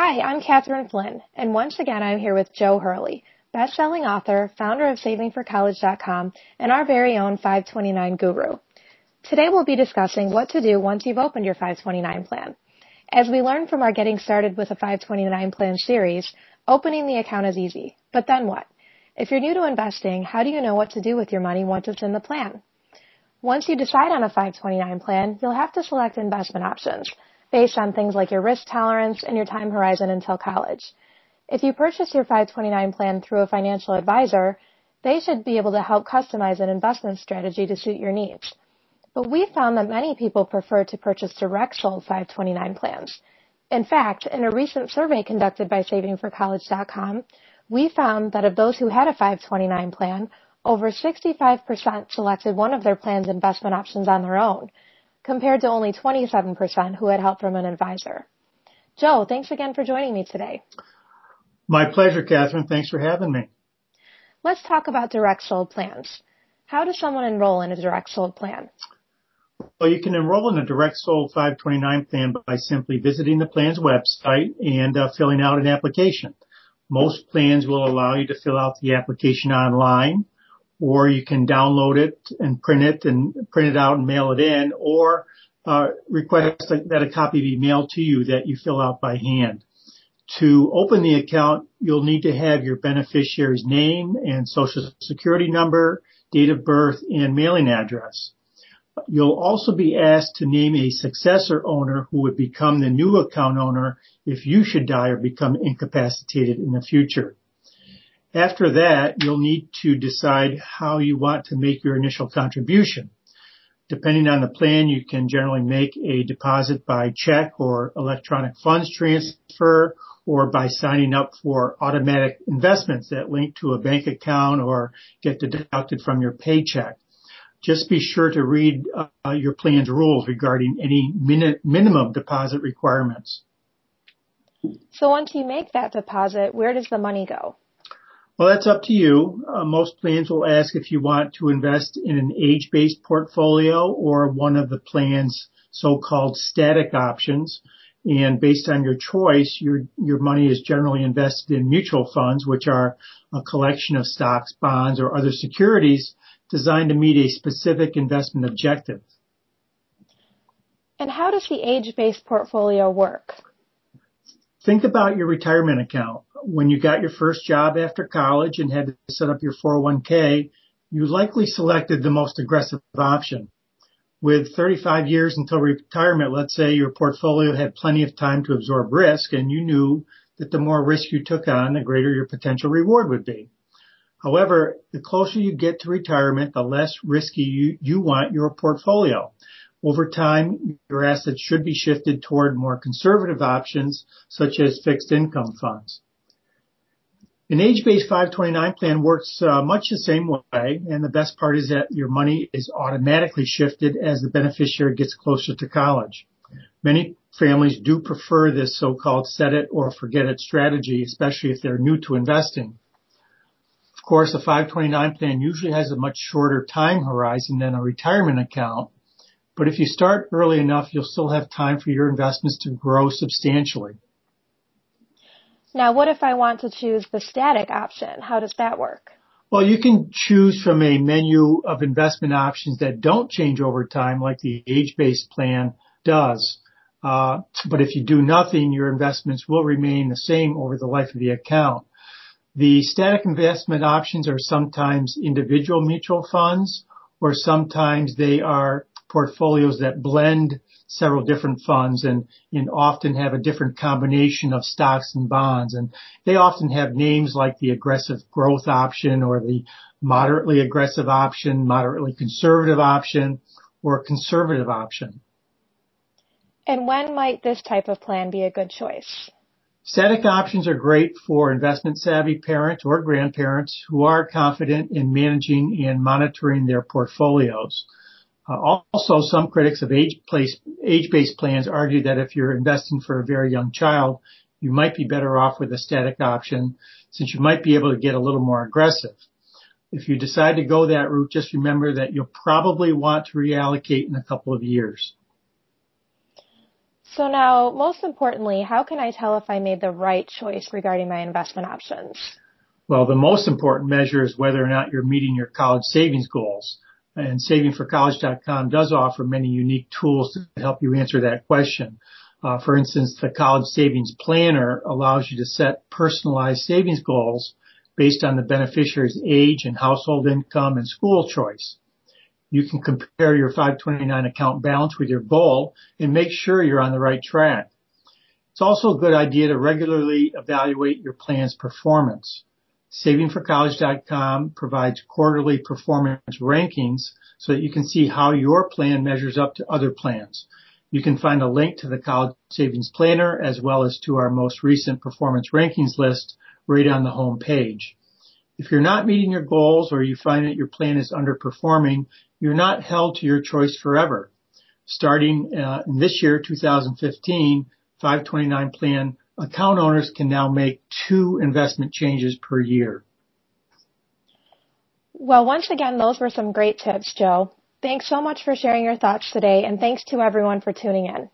Hi, I'm Katherine Flynn, and once again I'm here with Joe Hurley, best-selling author, founder of SavingForCollege.com, and our very own 529 guru. Today we'll be discussing what to do once you've opened your 529 plan. As we learned from our Getting Started with a 529 Plan series, opening the account is easy. But then what? If you're new to investing, how do you know what to do with your money once it's in the plan? Once you decide on a 529 plan, you'll have to select investment options based on things like your risk tolerance and your time horizon until college. If you purchase your 529 plan through a financial advisor, they should be able to help customize an investment strategy to suit your needs. But we found that many people prefer to purchase direct sold 529 plans. In fact, in a recent survey conducted by SavingForCollege.com, we found that of those who had a 529 plan, over 65% selected one of their plan's investment options on their own, compared to only 27% who had help from an advisor. Joe, thanks again for joining me today. My pleasure, Catherine. Thanks for having me. Let's talk about direct sold plans. How does someone enroll in a direct sold plan? Well, you can enroll in a direct sold 529 plan by simply visiting the plan's website and uh, filling out an application. Most plans will allow you to fill out the application online or you can download it and print it and print it out and mail it in, or uh, request that a copy be mailed to you that you fill out by hand. To open the account, you'll need to have your beneficiary's name and social security number, date of birth, and mailing address. You'll also be asked to name a successor owner who would become the new account owner if you should die or become incapacitated in the future. After that, you'll need to decide how you want to make your initial contribution. Depending on the plan, you can generally make a deposit by check or electronic funds transfer or by signing up for automatic investments that link to a bank account or get deducted from your paycheck. Just be sure to read uh, your plan's rules regarding any min- minimum deposit requirements. So once you make that deposit, where does the money go? Well, that's up to you. Uh, most plans will ask if you want to invest in an age-based portfolio or one of the plan's so-called static options. And based on your choice, your, your money is generally invested in mutual funds, which are a collection of stocks, bonds, or other securities designed to meet a specific investment objective. And how does the age-based portfolio work? Think about your retirement account when you got your first job after college and had to set up your 401k, you likely selected the most aggressive option. With 35 years until retirement, let's say your portfolio had plenty of time to absorb risk and you knew that the more risk you took on, the greater your potential reward would be. However, the closer you get to retirement, the less risky you, you want your portfolio. Over time, your assets should be shifted toward more conservative options such as fixed income funds. An age-based 529 plan works uh, much the same way, and the best part is that your money is automatically shifted as the beneficiary gets closer to college. Many families do prefer this so-called set it or forget it strategy, especially if they're new to investing. Of course, a 529 plan usually has a much shorter time horizon than a retirement account, but if you start early enough, you'll still have time for your investments to grow substantially. Now, what if I want to choose the static option? How does that work? Well, you can choose from a menu of investment options that don't change over time like the age-based plan does. Uh, but if you do nothing, your investments will remain the same over the life of the account. The static investment options are sometimes individual mutual funds or sometimes they are portfolios that blend several different funds and, and often have a different combination of stocks and bonds. And they often have names like the aggressive growth option or the moderately aggressive option, moderately conservative option, or conservative option. And when might this type of plan be a good choice? Static options are great for investment savvy parents or grandparents who are confident in managing and monitoring their portfolios. Uh, also, some critics of age-based plans argue that if you're investing for a very young child, you might be better off with a static option since you might be able to get a little more aggressive. If you decide to go that route, just remember that you'll probably want to reallocate in a couple of years. So now, most importantly, how can I tell if I made the right choice regarding my investment options? Well, the most important measure is whether or not you're meeting your college savings goals. And savingforcollege.com does offer many unique tools to help you answer that question. Uh, for instance, the College Savings Planner allows you to set personalized savings goals based on the beneficiary's age and household income and school choice. You can compare your 529 account balance with your goal and make sure you're on the right track. It's also a good idea to regularly evaluate your plan's performance. SavingForCollege.com provides quarterly performance rankings so that you can see how your plan measures up to other plans. You can find a link to the College Savings Planner as well as to our most recent performance rankings list right on the home page. If you're not meeting your goals or you find that your plan is underperforming, you're not held to your choice forever. Starting uh, in this year, 2015, 529 plan account owners can now make two investment changes per year. Well, once again, those were some great tips, Joe. Thanks so much for sharing your thoughts today, and thanks to everyone for tuning in.